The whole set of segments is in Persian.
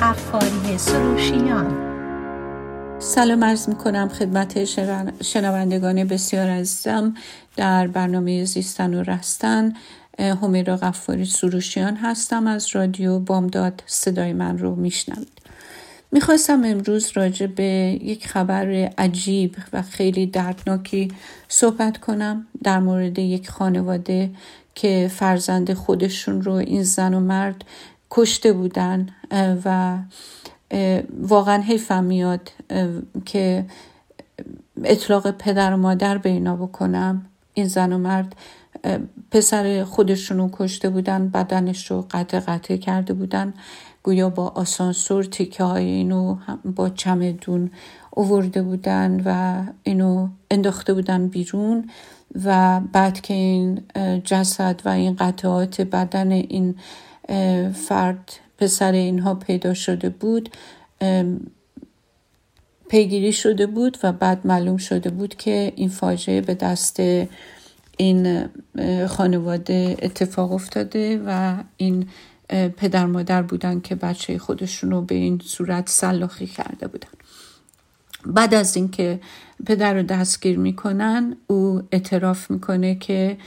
قفاری سروشیان. سلام عرض می کنم خدمت شنوندگان بسیار عزیزم. در برنامه زیستن و رستن همیرا غفاری سروشیان هستم. از رادیو بامداد صدای من رو میشنوید. می‌خواستم امروز راجع به یک خبر عجیب و خیلی دردناکی صحبت کنم در مورد یک خانواده که فرزند خودشون رو این زن و مرد کشته بودن و واقعا حیفم میاد که اطلاق پدر و مادر به اینا بکنم. این زن و مرد پسر خودشون رو کشته بودن بدنش رو قطع قطع کرده بودن. گویا با آسانسور تیکه های اینو با چمدون اوورده بودن و اینو انداخته بودن بیرون. و بعد که این جسد و این قطعات بدن این فرد پسر اینها پیدا شده بود پیگیری شده بود و بعد معلوم شده بود که این فاجعه به دست این خانواده اتفاق افتاده و این پدر مادر بودن که بچه خودشون رو به این صورت سلاخی کرده بودن. بعد از اینکه پدر رو دستگیر می‌کنن او اعتراف می‌کنه که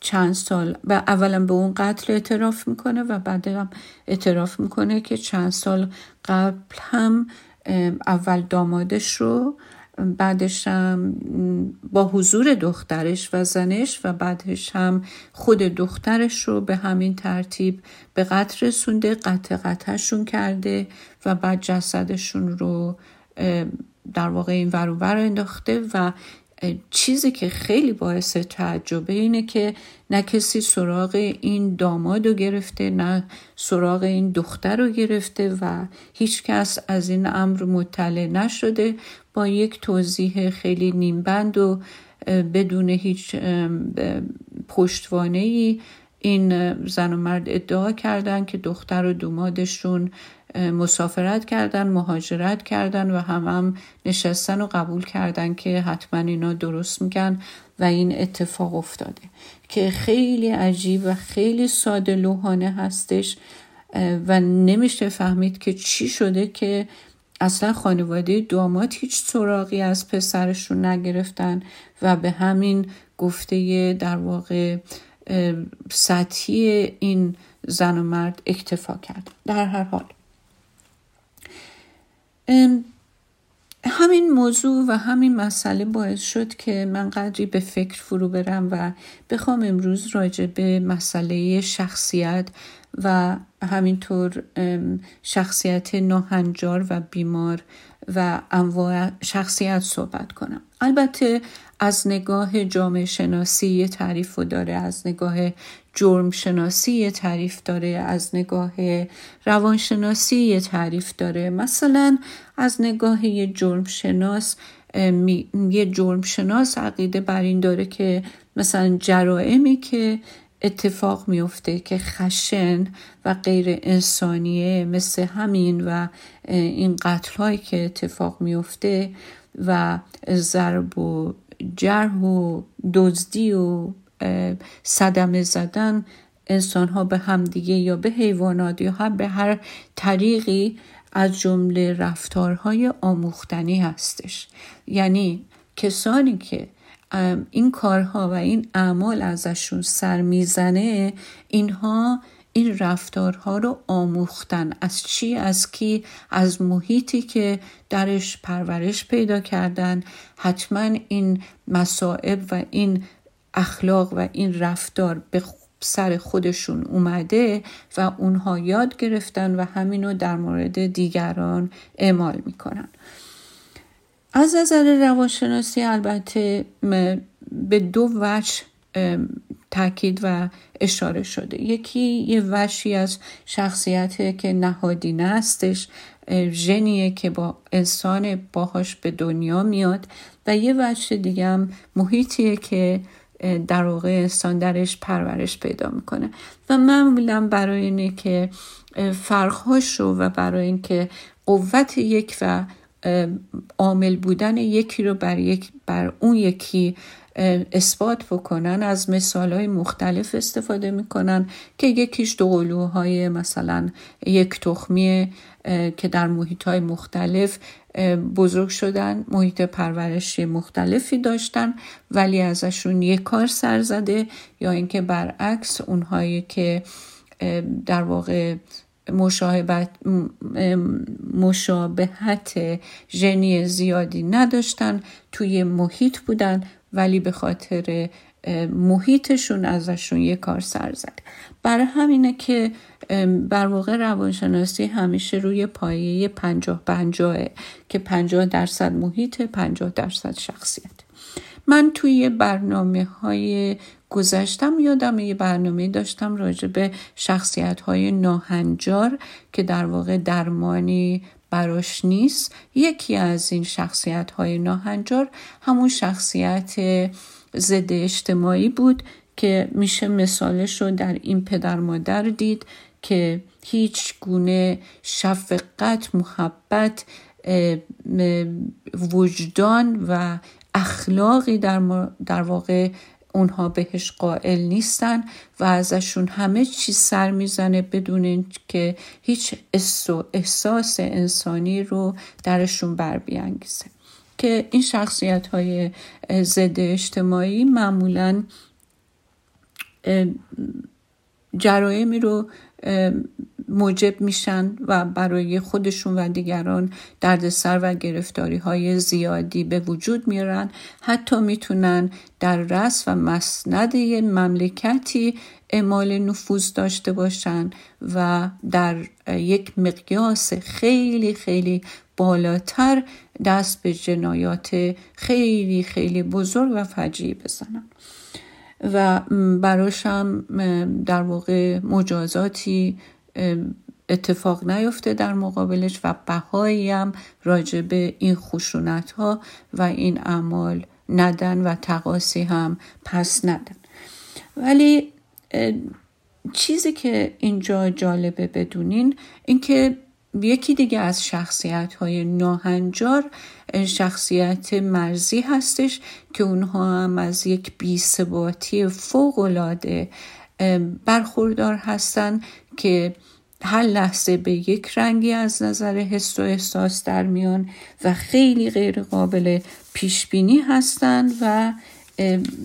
چند سال و اولا به اون قتل اعتراف می‌کنه و بعد هم اعتراف می‌کنه که چند سال قبل هم اول دامادش رو بعدش هم با حضور دخترش و زنش و بعدش هم خود دخترش رو به همین ترتیب به قتل رسونده قطع قطعشون کرده و بعد جسدشون رو در واقع این ور انداخته و چیزی که خیلی باعث تعجبه اینه که نه کسی سراغ این داماد رو گرفته نه سراغ این دختر رو گرفته و هیچ کس از این امر مطلع نشده. با یک توضیح خیلی نیمبند و بدون هیچ پشتوانه ای این زن و مرد ادعا کردن که دختر و دومادشون مسافرت کردن مهاجرت کردن و هم هم نشستن و قبول کردن که حتما اینا درست میگن و این اتفاق افتاده. که خیلی عجیب و خیلی ساده لوحانه هستش و نمیشه فهمید که چی شده که اصلا خانواده داماد هیچ سراغی از پسرشون نگرفتن و به همین گفته در واقع سطحی این زن و مرد اکتفا کرد. در هر حال همین موضوع و همین مسئله باعث شد که من قدری به فکر فرو برم و بخوام امروز راجع به مسئله شخصیت و همینطور شخصیت ناهنجار و بیمار و انواع شخصیت صحبت کنم. البته از نگاه جامعه شناسی یه تعریف داره از نگاه جرم شناسی یه تعریف داره از نگاه روانشناسی یه تعریف داره. مثلا از نگاه یه جرم شناس یه جرم شناس عقیده بر این داره که مثلا جرائمی که اتفاق میفته که خشن و غیر انسانیه مثل همین و این قتل هایی که اتفاق میفته و ضرب و جرح و دزدی و صدمه زدن انسان ها به همدیگه یا به حیوانات یا هم به هر طریقی از جمله رفتارهای آموختنی هستش. یعنی کسانی که این کارها و این اعمال ازشون سر می‌زنه اینها این رفتارها رو آموختن. از چی؟ از کی؟ از محیطی که درش پرورش پیدا کردن. حتما این مسائب و این اخلاق و این رفتار به سر خودشون اومده و اونها یاد گرفتن و همینو در مورد دیگران اعمال می‌کنن. از نظر روانشناسی البته به دو وجه تاکید و اشاره شده. یکی یه وشی از شخصیت که نهادینه هستش ژنیه که با انسان باهاش به دنیا میاد و یه وجه دیگه هم محیطیه که در واقع درش پرورش پیدا می‌کنه. و معمولا برای اینه که فرقهاش رو و برای اینکه قوت یک و عامل بودن یکی رو بر, یک بر اون یکی اثبات بکنن از مثال های مختلف استفاده می‌کنن که یکیش دوقلوهای مثلا یک تخمی که در محیط های مختلف بزرگ شدن محیط پرورشی مختلفی داشتن ولی ازشون یک کار سر زده یا اینکه برعکس اونهایی که در واقع مشابهت, مشابهت ژنی زیادی نداشتن توی محیط بودن ولی به خاطر محیطشون ازشون یه کار سر زد برای همینه که بر واقع روانشناسی همیشه روی پایه پنجاه پنجاهه که پنجاه درصد محیط پنجاه درصد شخصیت. من توی برنامه های گذشتم یادم یه برنامه داشتم راجع به شخصیت های ناهنجار که در واقع درمانی براش نیست. یکی از این شخصیت های ناهنجار همون شخصیت ضد اجتماعی بود که میشه مثالش رو در این پدر مادر دید که هیچ گونه شفقت محبت وجدان و اخلاقی در, در واقع اونها بهش قائل نیستن و ازشون همه چیز سر می‌زنه بدون که هیچ احساس انسانی رو درشون بر بیانگیزه. که این شخصیت های ضد اجتماعی معمولا جرایمی رو موجب میشن و برای خودشون و دیگران دردسر و گرفتاری های زیادی به وجود میارن. حتی می‌تونن در رس و مسند مملکتی اعمال نفوذ داشته باشن و در یک مقیاس خیلی خیلی بالاتر دست به جنایات خیلی خیلی بزرگ و فجیع بزنن. و براشم در واقع مجازاتی اتفاق نیفته در مقابلش و بهایی هم راجع به این خشونت ها و این اعمال ندن و تقاسی هم پس ندن. ولی چیزی که اینجا جالبه بدونین اینکه یکی دیگه از شخصیت های ناهنجار شخصیت مرزی هستش که اونها هم از یک بیثباتی فوقالعاده برخوردار هستن که هر لحظه به یک رنگی از نظر حس و احساس در میان و خیلی غیر قابل پیش بینی هستند و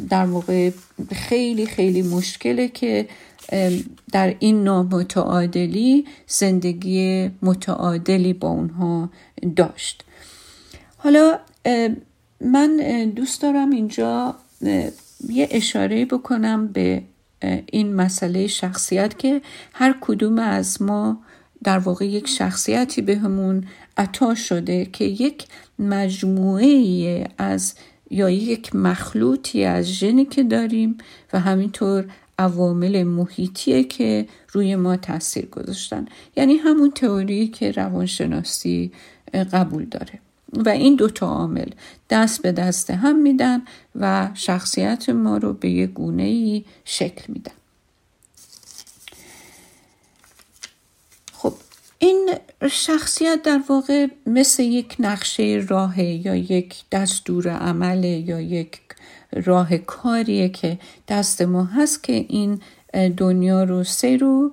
در واقع خیلی خیلی مشکله که در این نامتعادلی زندگی متعادلی با اونها داشت. حالا من دوست دارم اینجا یه اشاره بکنم به این مسئله شخصیت که هر کدوم از ما در واقع یک شخصیتی بهمون عطا شده که یک مجموعه از یا یک مخلوطی از ژنی که داریم و همینطور عوامل محیطیه که روی ما تاثیر گذاشتن. یعنی همون تئوری که روانشناسی قبول داره. و این دوتا عامل دست به دست هم میدن و شخصیت ما رو به یه گونه شکل میدن. خب این شخصیت در واقع مثل یک نقشه راه یا یک دستور عمل یا یک راه کاریه که دست ما هست که این دنیا رو سه رو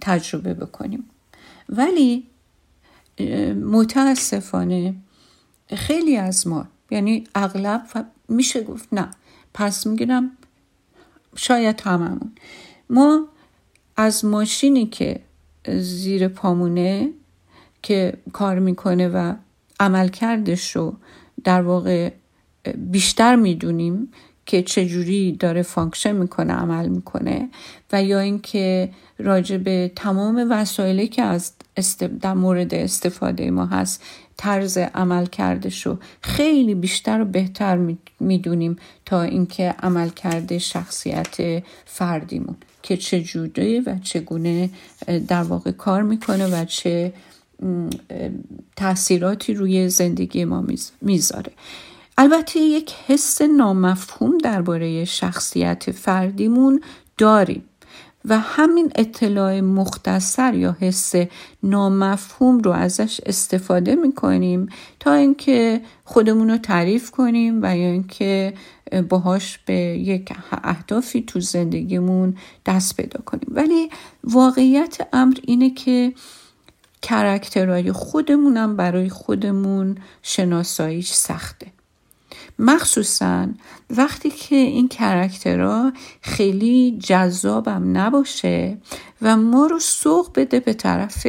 تجربه بکنیم. ولی متاسفانه خیلی از ما یعنی اغلب میشه گفت نه پس می‌گیرم شاید هممون. ما از ماشینی که زیر پامونه که کار می‌کنه و عملکردش رو در واقع بیشتر می‌دونیم که چجوری داره function می‌کنه عمل می‌کنه و یا اینکه راجع به تمام وسایلی که از در مورد استفاده ما هست طرز عمل کردشو خیلی بیشتر و بهتر می‌دونیم تا اینکه عمل کرده شخصیت فردیمون که چه و چگونه در واقع کار می‌کنه و چه تاثیراتی روی زندگی ما می‌ذاره. البته یک حس نامفهوم درباره شخصیت فردیمون داریم و همین اطلاع مختصر یا حس نامفهوم رو ازش استفاده می‌کنیم تا اینکه خودمون رو تعریف کنیم و یا اینکه باهاش به یک اهدافی تو زندگیمون دست پیدا کنیم. ولی واقعیت امر اینه که character های خودمونم برای خودمون شناساییش سخته. مخصوصا وقتی که این character ها خیلی جذابم نباشه و ما رو سوق بده به طرف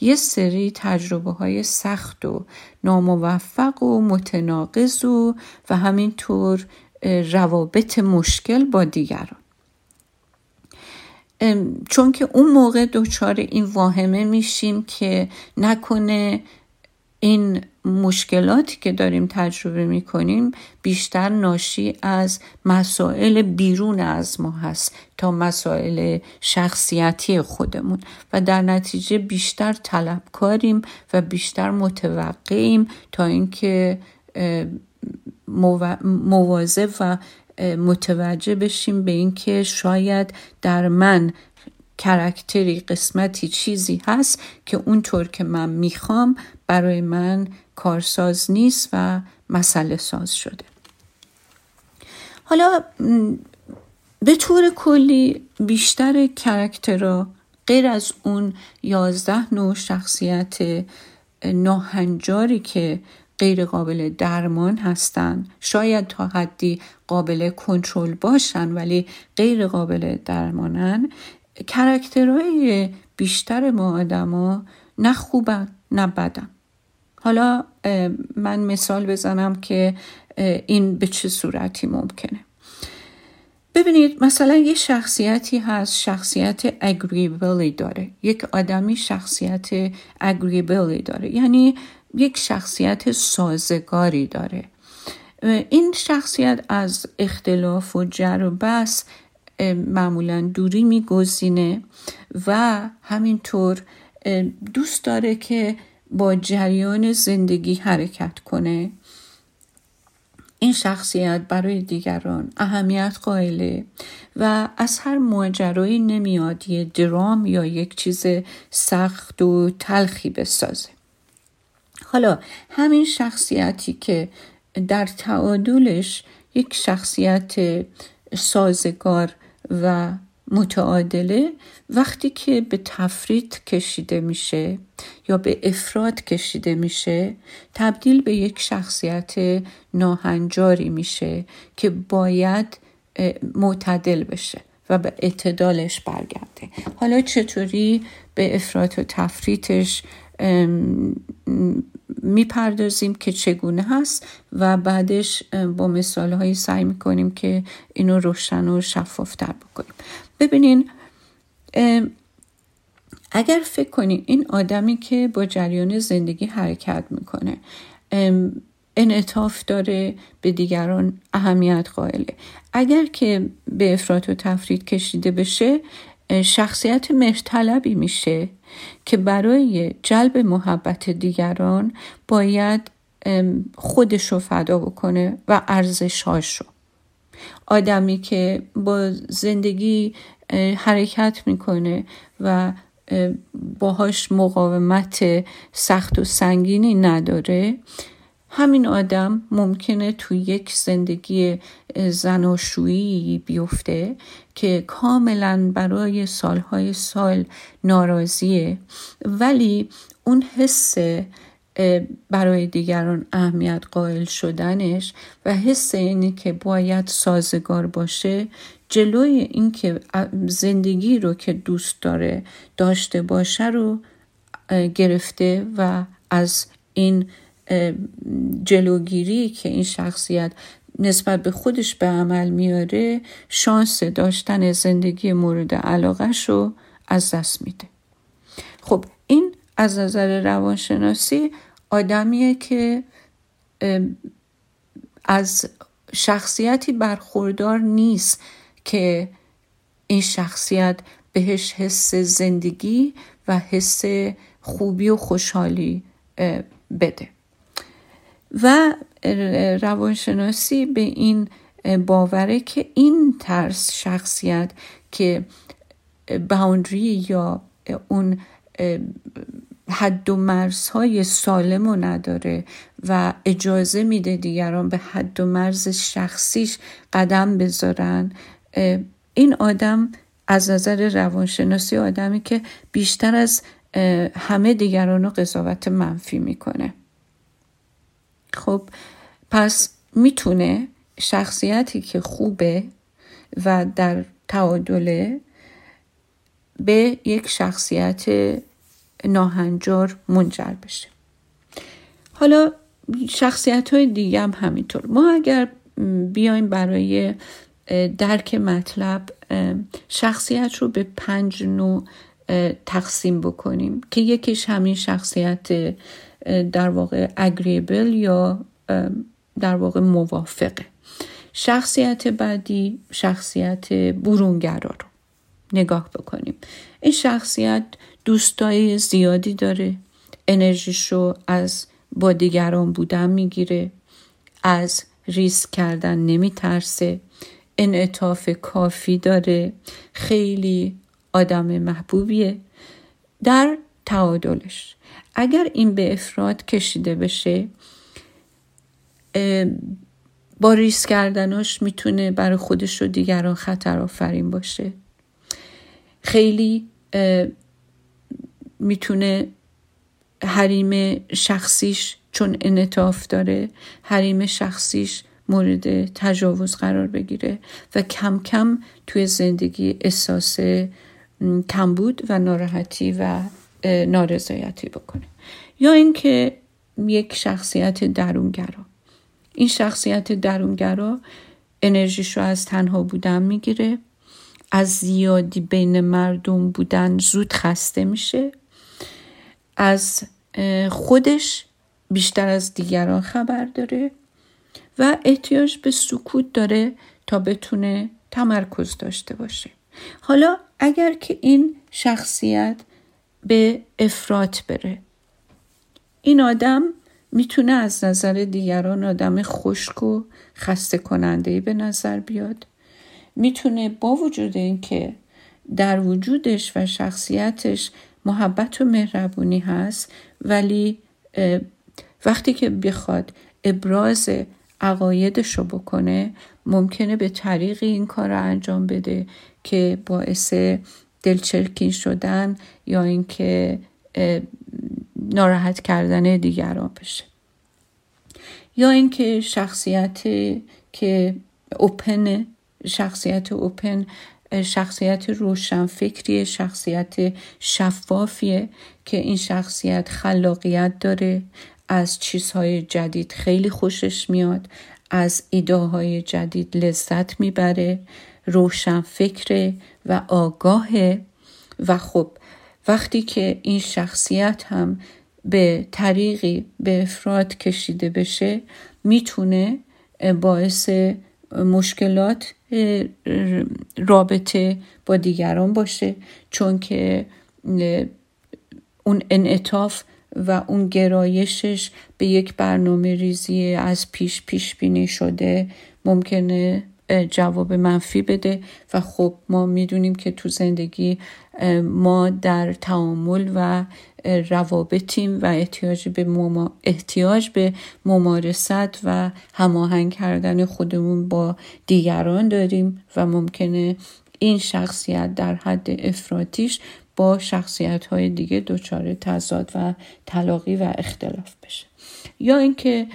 یه سری تجربه های سخت و ناموفق و متناقض و و همینطور روابط مشکل با دیگران. چون که اون موقع دچار این واهمه میشیم که نکنه این مشکلاتی که داریم تجربه می‌کنیم بیشتر ناشی از مسائل بیرون از ما هست تا مسائل شخصیتی خودمون و در نتیجه بیشتر طلبکاریم و بیشتر متوقعیم تا اینکه مواظب و متوجه بشیم به اینکه شاید در من کرکتری قسمتی چیزی هست که اونطور که من می‌خوام برای من کارساز نیست و مسئله ساز شده. حالا به طور کلی بیشتر character ها غیر از اون یازده نوع شخصیت ناهنجاری که غیر قابل درمان هستن شاید تا حدی قابل کنترل باشن ولی غیر قابل درمانن character های بیشتر ما آدما نه خوبن نه بدن. حالا من مثال بزنم که این به چه صورتی ممکنه. ببینید مثلا یه شخصیتی هست شخصیت اگریبلی داره. یک آدمی شخصیت اگریبلی داره. یعنی یک شخصیت سازگاری داره. این شخصیت از اختلاف و جر و بس معمولا دوری میگزینه و همینطور دوست داره که با جریان زندگی حرکت کنه. این شخصیت برای دیگران اهمیت قائله و از هر ماجرایی نمیاد یه درام یا یک چیز سخت و تلخی بسازه. حالا همین شخصیتی که در تعادلش یک شخصیت سازگار و متعادله وقتی که به تفرید کشیده میشه یا به افراد کشیده میشه تبدیل به یک شخصیت ناهنجاری میشه که باید معتدل بشه و به اعتدالش برگرده. حالا چطوری به افراد و تفریطش می‌پردازیم که چگونه هست و بعدش با مثال هایی سعی می‌کنیم که اینو روشن و شفافتر بکنیم. ببینین اگر فکر کنیم این آدمی که با جریان زندگی حرکت می‌کنه انعطاف داره به دیگران اهمیت قائله. اگر که به افراط و تفرید کشیده بشه شخصیت مرطلبی میشه. که برای جلب محبت دیگران باید خودش رو فدا بکنه و ارزشهاش رو. آدمی که با زندگی حرکت می‌کنه و باهاش مقاومت سخت و سنگینی نداره همین آدم ممکنه تو یک زندگی زناشویی بیفته که کاملا برای سالهای سال ناراضیه ولی اون حس برای دیگران اهمیت قائل شدنش و حس اینی که باید سازگار باشه جلوی اینکه زندگی رو که دوست داره داشته باشه رو گرفته و از این جلوگیری که این شخصیت نسبت به خودش به عمل میاره شانس داشتن زندگی مورد علاقهش رو از دست میده. خب این از نظر روانشناسی آدمیه که از شخصیتی برخوردار نیست که این شخصیت بهش حس زندگی و حس خوبی و خوشحالی بده. و روانشناسی به این باوره که این ترس شخصیت که باوندری یا اون حد و مرزهای سالم رو نداره و اجازه میده دیگران به حد و مرز شخصیش قدم بذارن این آدم از نظر روانشناسی آدمی که بیشتر از همه دیگران رو قضاوت منفی می‌کنه. خب پس می‌تونه شخصیتی که خوبه و در تعادله به یک شخصیت ناهنجار منجر بشه. حالا شخصیت های دیگه هم همینطور. ما اگر بیایم برای درک مطلب شخصیت رو به پنج نوع تقسیم بکنیم که یکیش همین شخصیت در واقع اگریبل یا در واقع موافقه. شخصیت بعدی شخصیت برونگرا رو نگاه بکنیم. این شخصیت دوستای زیادی داره. انرژیشو از با دیگران بودن می‌گیره. از ریسک کردن نمیترسه. انعطاف کافی داره. خیلی آدم محبوبیه. در تعادلش. اگر این به افراد کشیده بشه با ریسک کردناش می‌تونه برای خودش و دیگران خطر آفرین باشه. خیلی می‌تونه حریم شخصیش چون انطاف داره حریم شخصیش مورد تجاوز قرار بگیره و کم کم توی زندگی احساس کمبود و ناراحتی و نارضایتی بکنه. یا اینکه یک شخصیت درونگرا. این شخصیت درونگرا انرژیش رو از تنها بودن می‌گیره. از زیادی بین مردم بودن زود خسته میشه. از خودش بیشتر از دیگران خبر داره و احتیاج به سکوت داره تا بتونه تمرکز داشته باشه. حالا اگر که این شخصیت به افراد بره. این آدم می‌تونه از نظر دیگران آدم خشک و خسته کننده به نظر بیاد. می‌تونه با وجود اینکه در وجودش و شخصیتش محبت و مهربونی هست ولی وقتی که بخواد ابراز عقایدش رو بکنه ممکنه به طریق این کار رو انجام بده که باعث دلچرکین شدن یا اینکه ناراحت کردن دیگران بشه. یا اینکه شخصیت که اوپن شخصیت اوپن شخصیت روشنفکریه شخصیت شفافیه که این شخصیت خلاقیت داره از چیزهای جدید خیلی خوشش میاد از ایده های جدید لذت می‌بره روشنفکره و آگاهه. و خب وقتی که این شخصیت هم به طریقی به افراد کشیده بشه می‌تونه باعث مشکلات رابطه با دیگران باشه. چون که اون انعطاف و اون گرایشش به یک برنامه ریزی از پیش پیش بینی شده ممکنه جواب منفی بده و خب ما می‌دونیم که تو زندگی ما در تعامل و روابطیم و احتیاج به, احتیاج به ممارست و هماهنگ کردن خودمون با دیگران داریم و ممکنه این شخصیت در حد افراتیش با شخصیت های دیگه دچار تضاد و تلاقی و اختلاف بشه. یا اینکه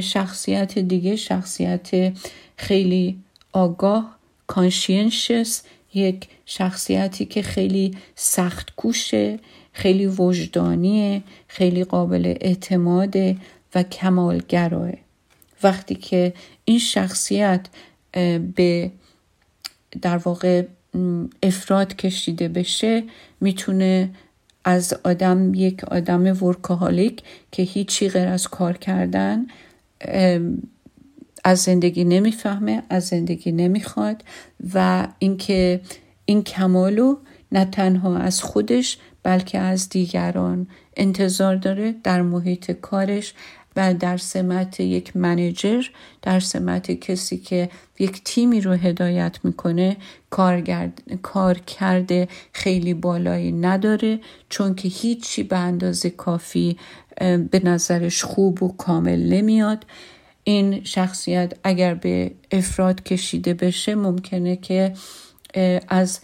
شخصیت دیگه شخصیت خیلی آگاه کانشینشس یک شخصیتی که خیلی سخت کوشه خیلی وجدانیه خیلی قابل اعتماده و کمالگراه. وقتی که این شخصیت به در واقع افراد کشیده بشه می‌تونه از آدم یک آدم ورکاهالیک که هیچی غیر از کار کردن از زندگی نمی‌فهمه از زندگی نمی‌خواد و اینکه این کمالو نه تنها از خودش بلکه از دیگران انتظار داره در محیط کارش و در سمت یک منیجر در سمت کسی که یک تیمی رو هدایت می‌کنه کار کرده خیلی بالایی نداره چون که هیچی به اندازه کافی به نظرش خوب و کامل نمیاد. این شخصیت اگر به افراد کشیده بشه ممکنه که از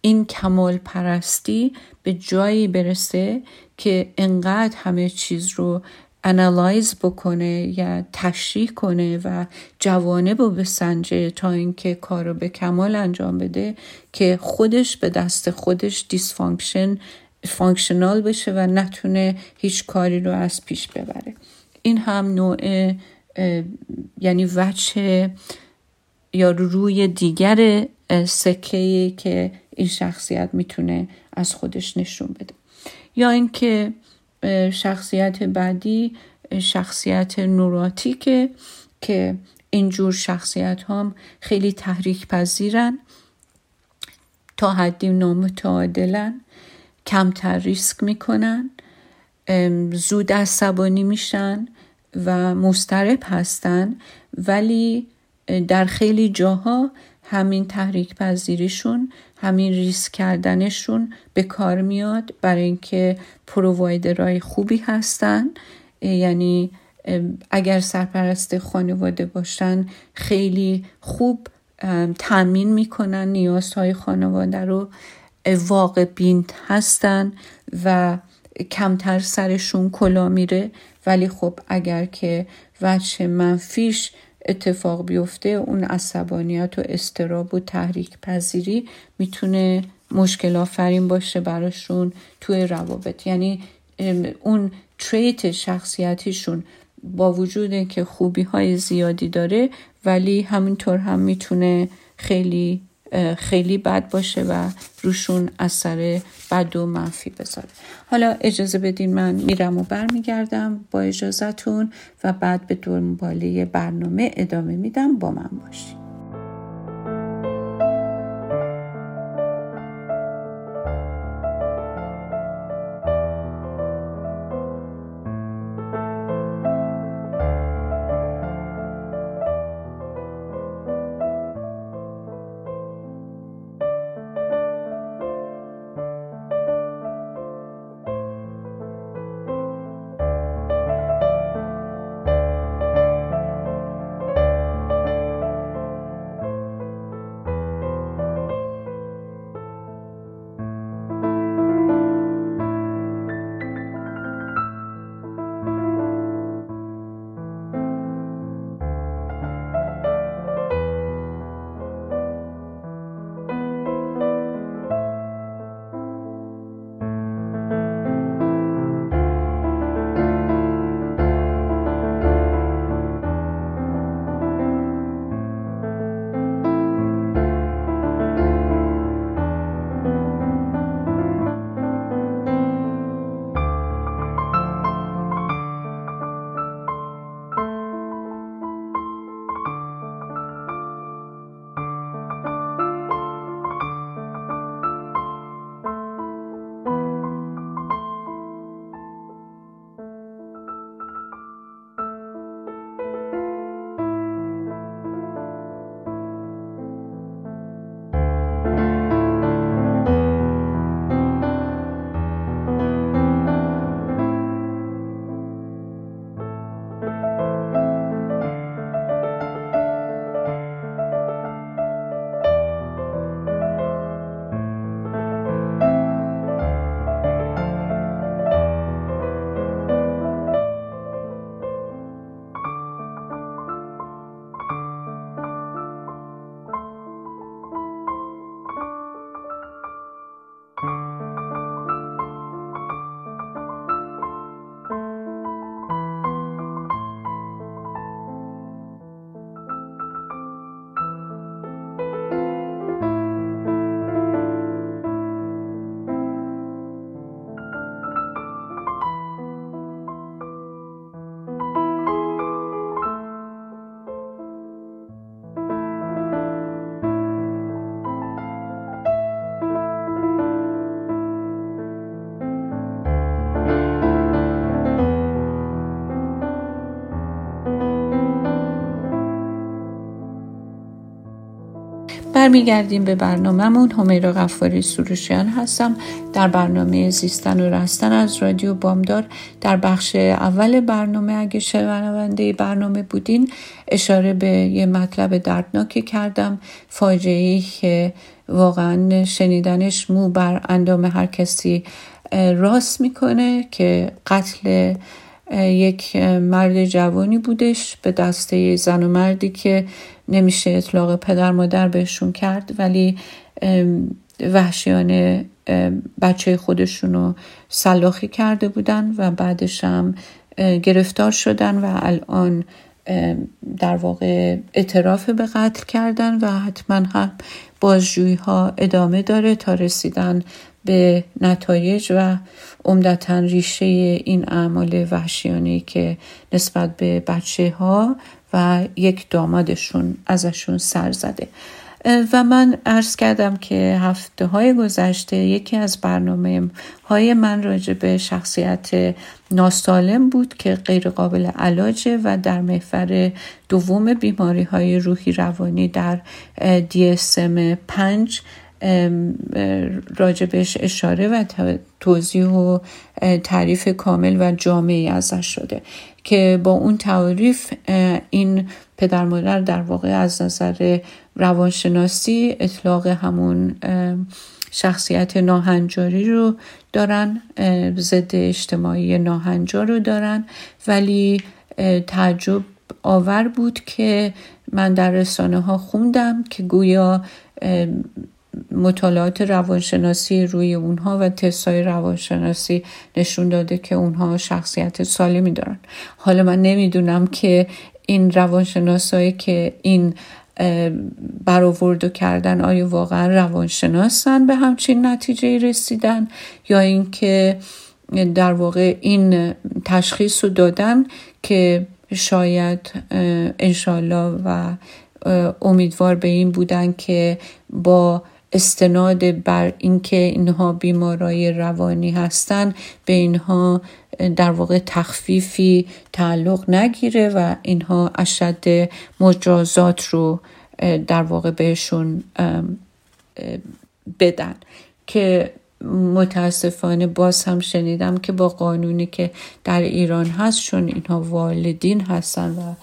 این کمال پرستی به جایی برسه که انقدر همه چیز رو analyze بکنه یا تشریح کنه و جوانه رو بسنجه تا اینکه کار رو به کمال انجام بده که خودش به دست خودش dysfunction functional بشه و نتونه هیچ کاری رو از پیش ببره. این هم نوع یعنی وچه یا روی دیگر سکه که این شخصیت می‌تونه از خودش نشون بده. یا اینکه شخصیت بعدی شخصیت نوراتیکه که اینجور شخصیت هم خیلی تحریک پذیرن تا حدی نامتعادلن کمتر ریسک می‌کنن. زود عصبانی میشن و مسترب هستن ولی در خیلی جاها همین تحریک پذیریشون همین ریسک کردنشون به کار میاد برای اینکه پرووایدرهای خوبی هستن. یعنی اگر سرپرست خانواده باشن خیلی خوب تامین می‌کنن نیازهای خانواده رو واقع بین هستن و کمتر سرشون کلا میره. ولی خب اگر که وجه منفیش اتفاق بیفته اون عصبانیت و استراب و تحریک پذیری می‌تونه مشکل آفرین باشه براشون توی روابط. یعنی اون تریت شخصیتیشون با وجود که خوبی های زیادی داره ولی همینطور هم می‌تونه خیلی خیلی بد باشه و روشون اثر بد و منفی بذاره. حالا اجازه بدین من میرم و برمیگردم با اجازهتون و بعد به دنباله برنامه ادامه میدم. با من باشید برمیگردیم به برنامهمون. همیرا غفاری سروشیان هستم. در برنامه زیستن و رستن از رادیو بامدار در بخش اول برنامه اگه شنونده برنامه بودین اشاره به یه مطلب دردناکی کردم. فاجعه که واقعا شنیدنش مو بر اندام هر کسی راست می‌کنه که قتل یک مرد جوانی بودش به دسته زن و مردی که نمیشه اطلاق پدر مادر بهشون کرد ولی وحشیانه بچه خودشونو سلاخی کرده بودن و بعدش هم گرفتار شدن و الان در واقع اعتراف به قتل کردن و حتما هم بازجویی ها ادامه داره تا رسیدن به نتایج و عمدتا ریشه این اعمال وحشیانه که نسبت به بچه ها و یک دامادشون ازشون سر زده. و من عرض کردم که هفته های گذشته یکی از برنامه های من راجع به شخصیت ناسالم بود که غیر قابل علاجه و در محور دوم بیماری های روحی روانی در DSM 5 راجبش اشاره و توضیح و تعریف کامل و جامعی ازش شده که با اون تعریف این پدر مادر در واقع از نظر روانشناسی اطلاق همون شخصیت ناهنجاری رو دارن ضد اجتماعی ناهنجار رو دارن. ولی تعجب آور بود که من در رسانه ها خوندم که گویا مطالعات روانشناسی روی اونها و تستای روانشناسی نشون داده که اونها شخصیت سالمی دارن. حالا من نمی‌دونم که این روانشناسایی که این برآورد کردن آیا واقعا روانشناسن به همچین نتیجه رسیدن یا اینکه در واقع این تشخیص رو دادن که شاید انشالله و امیدوار به این بودن که با استناد بر اینکه اینها بیمارای روانی هستند به اینها در واقع تخفیفی تعلق نگیره و اینها اشد مجازات رو در واقع بهشون بدن. که متاسفانه باز هم شنیدم که با قانونی که در ایران هست چون اینها والدین هستن و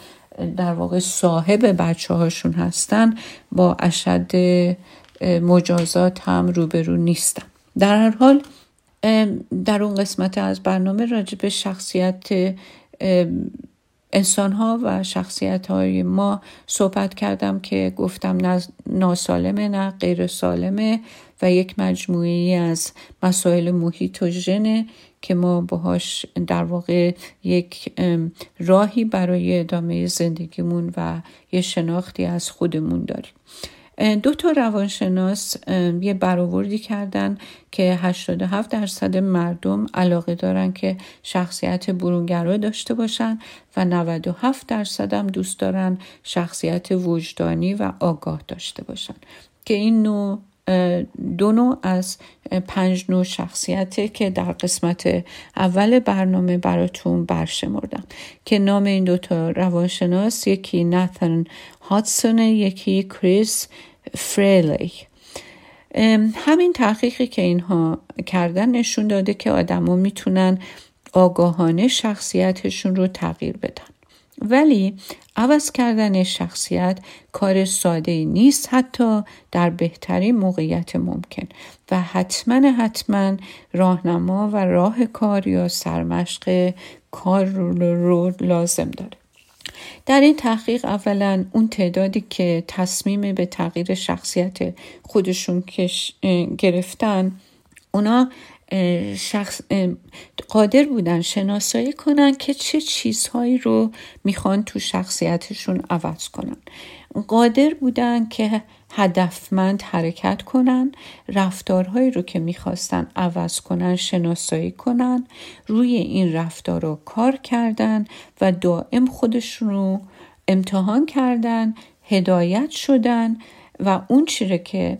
در واقع صاحب بچه هاشون هستن با اشد مجازات هم روبرو نیستم. در هر حال در اون قسمت از برنامه راجع به شخصیت انسان ها و شخصیت های ما صحبت کردم که گفتم نه ناسالمه نه غیر سالمه و یک مجموعه از مسائل محیط و ژنه که ما باهاش در واقع یک راهی برای ادامه زندگیمون و یه شناختی از خودمون داریم. دو تا روانشناس یه برآوردی کردن که 87 درصد مردم علاقه دارن که شخصیت برونگرا داشته باشن و 97 درصد هم دوست دارن شخصیت وجدانی و آگاه داشته باشن. که این نوع دو نوع از پنج نوع شخصیته که در قسمت اول برنامه براتون برشمردم. که نام این دوتا روانشناس یکی ناتن هاتسون یکی کریس فریلی همین تحقیقی که اینها کردن نشون داده که آدما می‌تونن آگاهانه شخصیتشون رو تغییر بدن. ولی عوض کردن شخصیت کار ساده نیست حتی در بهترین موقعیت ممکن. و حتما حتما راهنما و راه کار یا سرمشق کار رو لازم داره. در این تحقیق اولا اون تعدادی که تصمیم به تغییر شخصیت خودشون گرفتن اونا شخص قادر بودن شناسایی کنن که چه چیزهایی رو می‌خوان تو شخصیتشون عوض کنن. قادر بودن که هدفمند حرکت کنن رفتارهایی رو که می‌خواستن عوض کنن شناسایی کنن روی این رفتار رو کار کردن و دائم خودشون رو امتحان کردن هدایت شدن و اون چیره که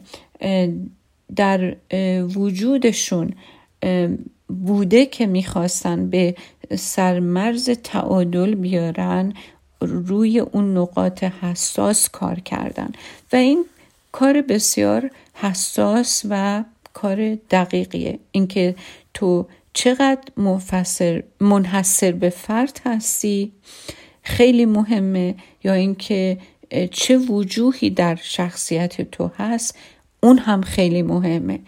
در وجودشون بوده که می‌خواستن به سرمرز تعادل بیارن روی اون نقاط حساس کار کردن. و این کار بسیار حساس و کار دقیقیه. اینکه تو چقدر مفسر منحصر به فرد هستی خیلی مهمه. یا اینکه چه وجوهی در شخصیت تو هست اون هم خیلی مهمه.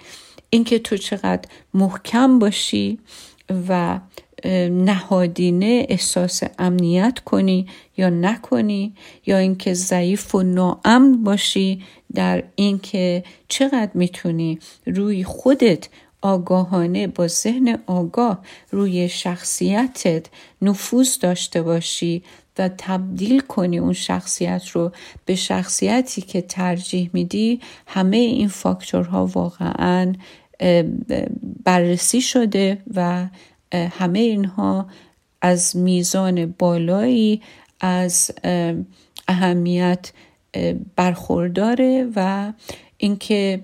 اینکه تو چقدر محکم باشی و نهادینه احساس امنیت کنی یا نکنی یا اینکه ضعیف و ناامن باشی در اینکه چقدر می‌تونی روی خودت آگاهانه با ذهن آگاه روی شخصیتت نفوذ داشته باشی و تبدیل کنی اون شخصیت رو به شخصیتی که ترجیح میدی. همه این فاکتورها واقعا بررسی شده و همه اینها از میزان بالایی از اهمیت برخورداره و اینکه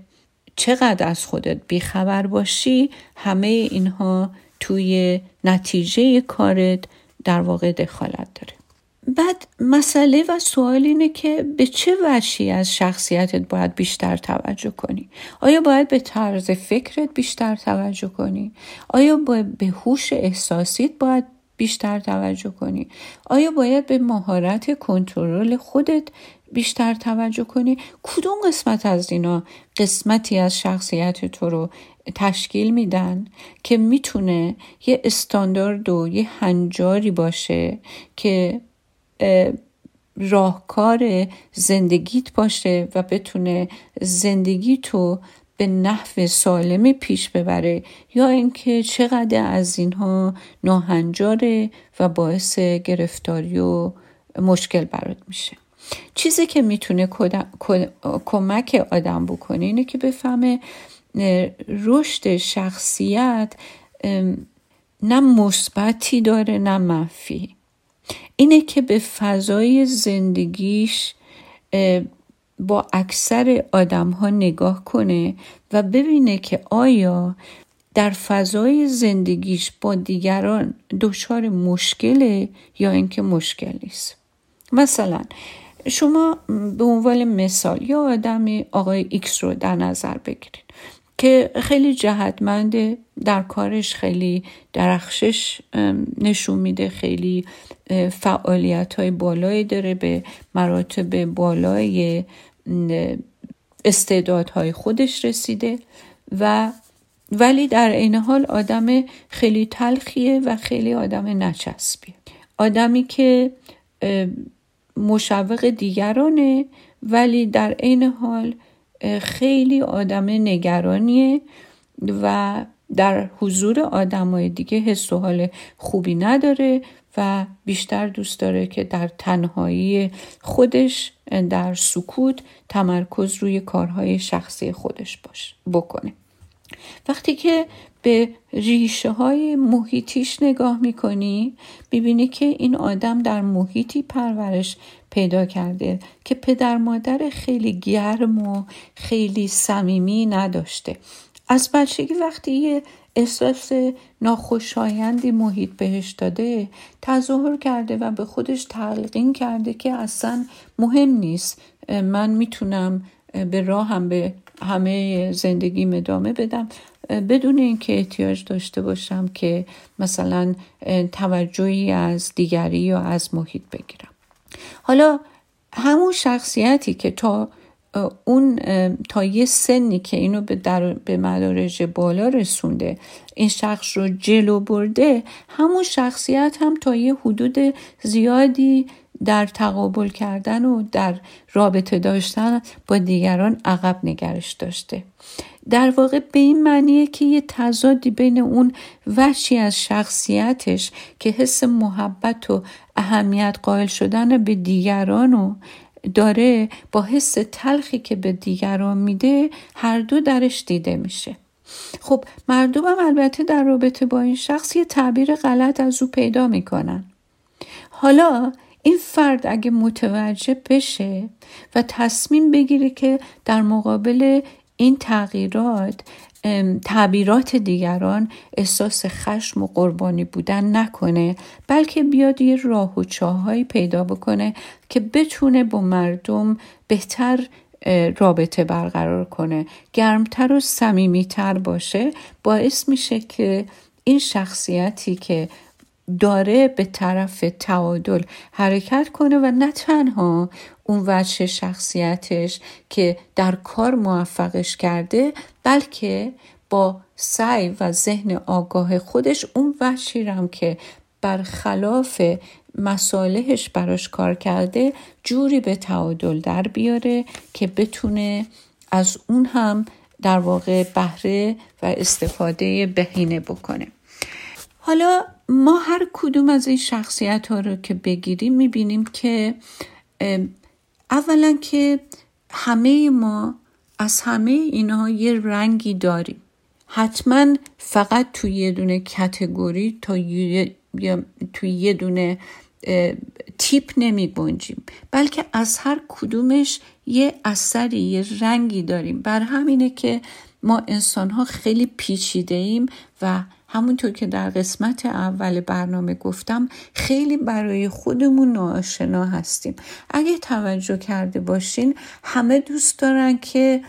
چقدر از خودت بیخبر باشی همه اینها توی نتیجه کارت در واقع دخالت داره. بعد مسئله و سوال اینه که به چه وجهی از شخصیتت باید بیشتر توجه کنی؟ آیا باید به طرز فکرت بیشتر توجه کنی؟ آیا باید به هوش احساسیت باید بیشتر توجه کنی؟ آیا باید به مهارت کنترل خودت بیشتر توجه کنی؟ کدوم قسمت از اینا قسمتی از شخصیت تو رو تشکیل میدن که می‌تونه یه استاندارد و یه هنجاری باشه که راهکار زندگیت باشه و بتونه زندگی تو به نحو سالمی پیش ببره یا اینکه چقدر از اینها ناهنجاره و باعث گرفتاری و مشکل برات میشه. چیزی که می‌تونه کمک آدم بکنه اینه که بفهمه رشد شخصیت نه مثبتی داره نه منفی. اینه که به فضای زندگیش با اکثر آدم ها نگاه کنه و ببینه که آیا در فضای زندگیش با دیگران دچار مشکله یا اینکه مشکل نیست. مثلا شما به عنوان مثال یا آدم آقای ایکس رو در نظر بگیرید. که خیلی جهتمنده در کارش خیلی درخشش نشون میده خیلی فعالیت های بالایی داره به مراتب بالای استعدادهای خودش رسیده و ولی در عین حال آدم خیلی تلخیه و خیلی آدم نچسبیه. آدمی که مشوق دیگرانه ولی در عین حال خیلی آدم نگرانیه و در حضور آدمای دیگه حس و حال خوبی نداره و بیشتر دوست داره که در تنهایی خودش در سکوت تمرکز روی کارهای شخصی خودش باش بکنه. وقتی که به ریشه های محیطیش نگاه می‌کنی می‌بینی که این آدم در محیطی پرورش پیدا کرده که پدر مادر خیلی گرم و خیلی صمیمی نداشته. از بچگی وقتی یه احساس ناخوشایندی محیط بهش داده تظاهر کرده و به خودش تلقین کرده که اصلا مهم نیست. من می‌تونم به راهم به همه زندگی ادامه بدم. بدون اینکه احتیاج داشته باشم که مثلا توجهی از دیگری یا از محیط بگیرم. حالا همون شخصیتی که تا اون تا یه سنی که اینو به, در به مدارج بالا رسونده این شخص رو جلو برده همون شخصیت هم تا یه حدود زیادی در تقابل کردن و در رابطه داشتن با دیگران عقب نگرش داشته. در واقع به این معنیه که یه تضادی بین اون وچی از شخصیتش که حس محبت و اهمیت قائل شدن به دیگران و داره با حس تلخی که به دیگران میده هر دو درش دیده میشه. خب مردم هم البته در رابطه با این شخص یه تعبیر غلط از او پیدا می‌کنن. حالا این فرد اگه متوجه بشه و تصمیم بگیره که در مقابل این تغییرات تعبیرات دیگران احساس خشم و قربانی بودن نکنه بلکه بیاد یه راه و چاهایی پیدا بکنه که بتونه با مردم بهتر رابطه برقرار کنه گرمتر و صمیمیتر باشه. باعث میشه که این شخصیتی که داره به طرف تعادل حرکت کنه و نه تنها اون وجه شخصیتش که در کار موفقش کرده بلکه با سعی و ذهن آگاه خودش اون وجهی هم که برخلاف مسالهش براش کار کرده جوری به تعادل در بیاره که بتونه از اون هم در واقع بهره و استفاده بهینه بکنه. حالا ما هر کدوم از این شخصیت ها رو که بگیریم می‌بینیم که اولا که همه ما از همه اینها یه رنگی داریم. حتما فقط توی یه دونه کتگوری تا یا توی یه دونه تیپ نمی بنجیم بلکه از هر کدومش یه اثری یه رنگی داریم. بر همینه که ما انسان ها خیلی پیچیده ایم و همونطور که در قسمت اول برنامه گفتم خیلی برای خودمون ناآشنا هستیم. اگه توجه کرده باشین همه دوست دارن که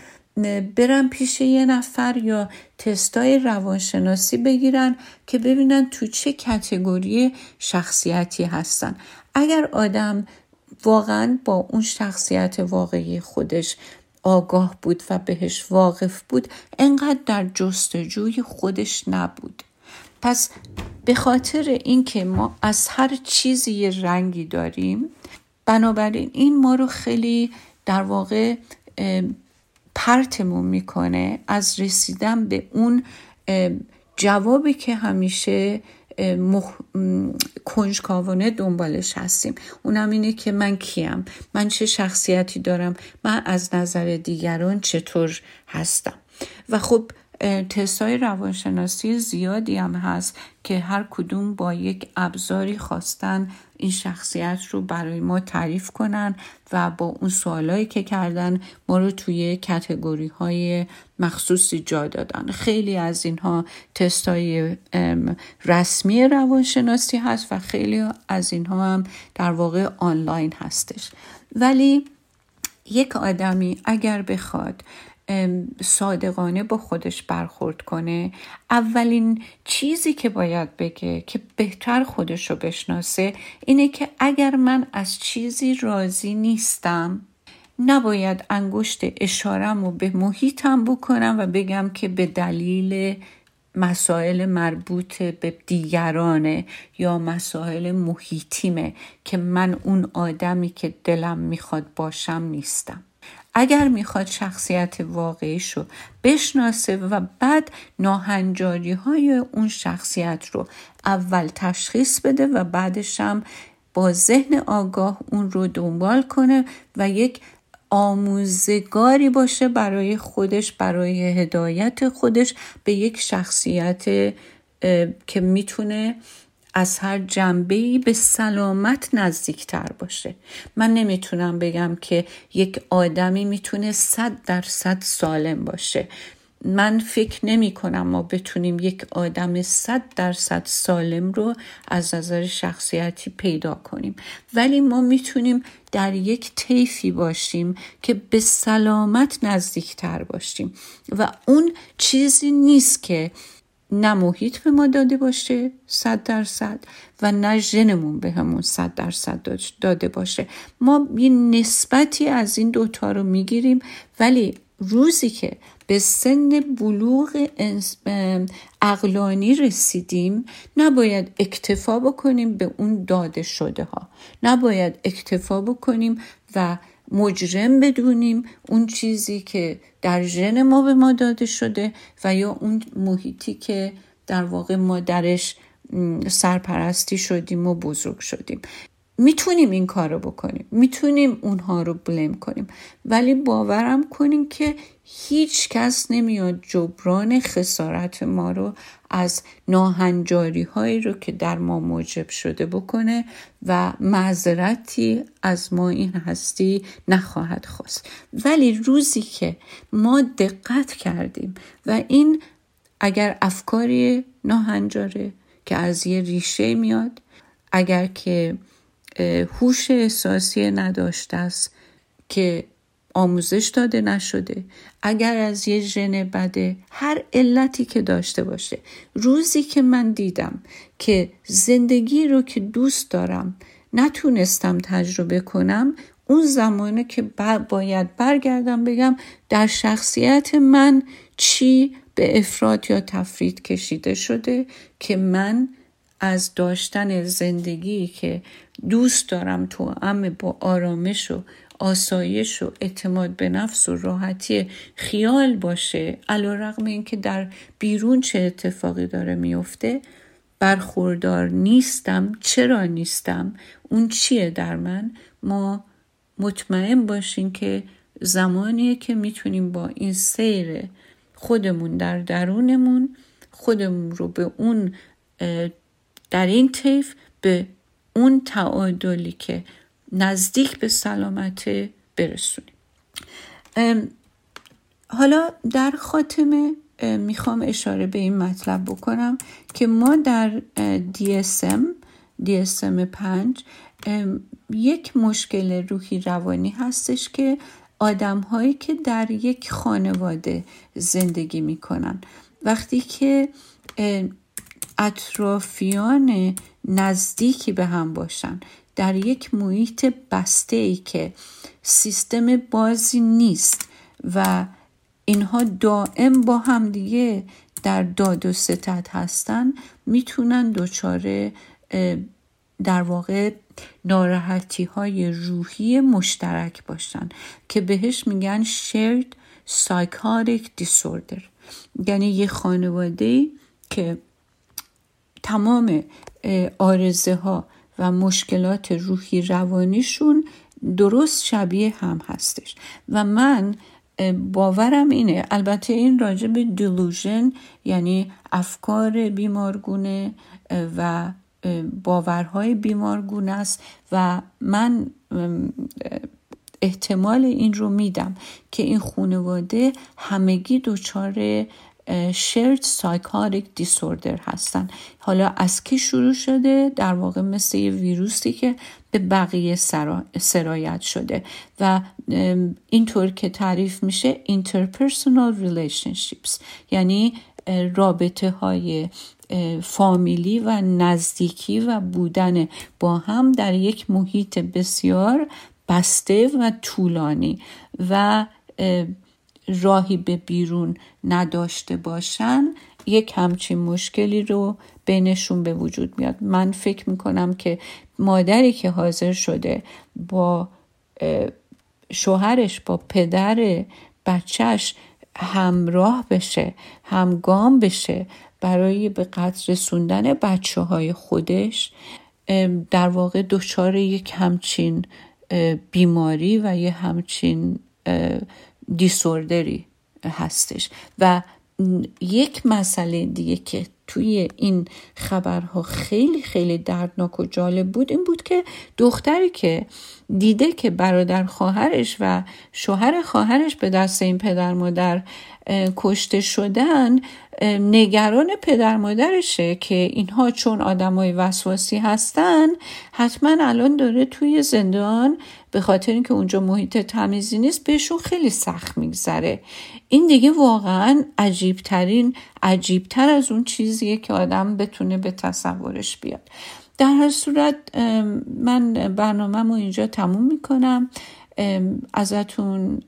برن پیش یه نفر یا تستای روانشناسی بگیرن که ببینن تو چه کتگوری شخصیتی هستن. اگر آدم واقعا با اون شخصیت واقعی خودش آگاه بود و بهش واقف بود انقدر در جستجوی خودش نبود. پس به خاطر اینکه ما از هر چیزی یه رنگی داریم بنابراین این ما رو خیلی در واقع پرتمون می‌کنه از رسیدن به اون جوابی که همیشه مخ... کنجکاوانه دنبالش هستیم. اونم اینه که من کیم؟ من چه شخصیتی دارم؟ من از نظر دیگران چطور هستم؟ و خب های روانشناسی زیادی هم هست که هر کدوم با یک ابزاری خواستن این شخصیت رو برای ما تعریف کنن و با اون سوالایی که کردن ما رو توی کتگوری های مخصوصی جا دادن. خیلی از اینها تست های رسمی روانشناسی هست و خیلی از اینها هم در واقع آنلاین هستش. ولی یک آدمی اگر بخواد صادقانه با خودش برخورد کنه. اولین چیزی که باید بگه که بهتر خودش رو بشناسه اینه که اگر من از چیزی راضی نیستم نباید انگشت اشارم رو به محیطم بکنم و بگم که به دلیل مسائل مربوط به دیگرانه یا مسائل محیطیمه که من اون آدمی که دلم می‌خواد باشم نیستم. اگر می‌خواد شخصیت واقعیش رو بشناسه و بعد ناهنجاری های اون شخصیت رو اول تشخیص بده و بعدش هم با ذهن آگاه اون رو دنبال کنه و یک آموزگاری باشه برای خودش برای هدایت خودش به یک شخصیت که می‌تونه از هر جنبه به سلامت نزدیکتر باشه. من نمی‌تونم بگم که یک آدمی می‌تونه صد درصد سالم باشه. من فکر نمی کنم ما بتونیم یک آدم صد درصد سالم رو از نظر شخصیتی پیدا کنیم. ولی ما می‌تونیم در یک طیفی باشیم که به سلامت نزدیکتر باشیم. و اون چیزی نیست که نه محیط به ما داده باشه صد درصد و نه ژنمون به همون صد درصد داده باشه. ما یه نسبتی از این دوتا رو می‌گیریم ولی روزی که به سن بلوغ اقلانی رسیدیم نباید اکتفا بکنیم به اون داده شده ها نباید اکتفا بکنیم و مجرم بدونیم اون چیزی که در ژن ما به ما داده شده و یا اون محیطی که در واقع ما درش سرپرستی شدیم و بزرگ شدیم. می‌تونیم این کار رو بکنیم. می‌تونیم اونها رو بلیم کنیم. ولی باورم کنیم که هیچ کس نمیاد جبران خسارت ما رو از ناهنجاری هایی رو که در ما موجب شده بکنه و معذرتی از ما این هستی نخواهد خواست. ولی روزی که ما دقت کردیم و این اگر افکاری ناهنجاره که از یه ریشه میاد اگر که هوش احساسی نداشته است که آموزش داده نشده. اگر از یه ژن بده هر علتی که داشته باشه. روزی که من دیدم که زندگی رو که دوست دارم نتونستم تجربه کنم اون زمانه که باید برگردم بگم در شخصیت من چی به افراد یا تفرید کشیده شده که من از داشتن زندگی که دوست دارم تو ام با آرامش و آسایش و اعتماد به نفس و راحتی خیال باشه علا رقم این که در بیرون چه اتفاقی داره میفته برخوردار نیستم. چرا نیستم؟ اون چیه در من؟ ما مطمئن باشیم که زمانیه که می‌تونیم با این سیر خودمون در درونمون خودمون رو به اون در این طیف به اون تعادلی که نزدیک به سلامت برسونیم. حالا در خاتمه می‌خوام اشاره به این مطلب بکنم که ما در DSM DSM 5 یک مشکل روحی روانی هستش که آدم هایی که در یک خانواده زندگی می‌کنن. وقتی که اطرافیان نزدیکی به هم باشن. در یک محیط بسته ای که سیستم بازی نیست و اینها دائم با هم دیگه در داد و ستت هستن می‌تونن دچار در واقع ناراحتی های روحی مشترک باشن که بهش میگن shared psychotic disorder. یعنی یه خانواده که تمام آرزه ها و مشکلات روحی روانیشون درست شبیه هم هستش. و من باورم اینه البته این راجع به دلوژن یعنی افکار بیمارگونه و باورهای بیمارگونه است. و من احتمال این رو میدم که این خانواده همگی دچار شرد سایکاریک دیسوردر هستن. حالا از کی شروع شده؟ در واقع مثل یه ویروسی که به بقیه سرایت شده. و اینطور که تعریف میشه interpersonal relationships. یعنی رابطه های فامیلی و نزدیکی و بودن با هم در یک محیط بسیار بسته و طولانی. و راهی به بیرون نداشته باشن یک همچین مشکلی رو بینشون به وجود میاد. من فکر می‌کنم که مادری که حاضر شده با شوهرش با پدر بچهش همراه بشه همگام بشه برای به قدر رسوندن بچه های خودش در واقع دچار یک همچین بیماری و یه همچین دیسوردری هستش. و یک مسئله دیگه که توی این خبرها خیلی خیلی دردناک و جالب بود این بود که دختری که دیده که برادر خواهرش و شوهر خواهرش به دست این پدر مادر کشته شدن نگران پدر مادرشه که اینها چون آدمای وسواسی هستن حتما الان داره توی زندان به خاطر اینکه اونجا محیط تمیزی نیست بهشون خیلی سخت میگذره. این دیگه واقعا عجیبترین عجیبتر از اون چیزیه که آدم بتونه به تصورش بیاد. در هر صورت من برنامه اینجا تموم می‌کنم. ازتون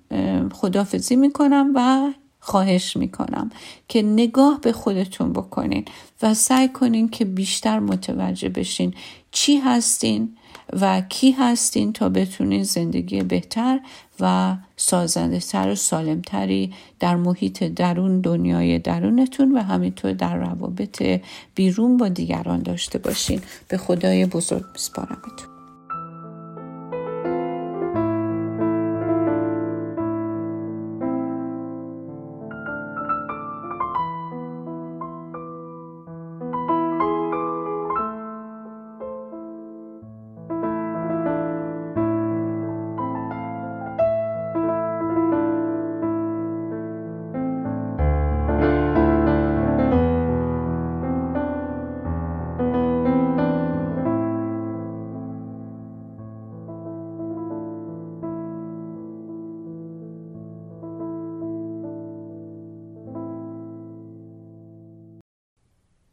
خدافزی می‌کنم و خواهش می‌کنم که نگاه به خودتون بکنین و سعی کنین که بیشتر متوجه بشین چی هستین و کی هستین تا بتونین زندگی بهتر و سازنده تر و سالمتری در محیط درون دنیای درونتون و همینطور در روابط بیرون با دیگران داشته باشین. به خدای بزرگ میسپارمتون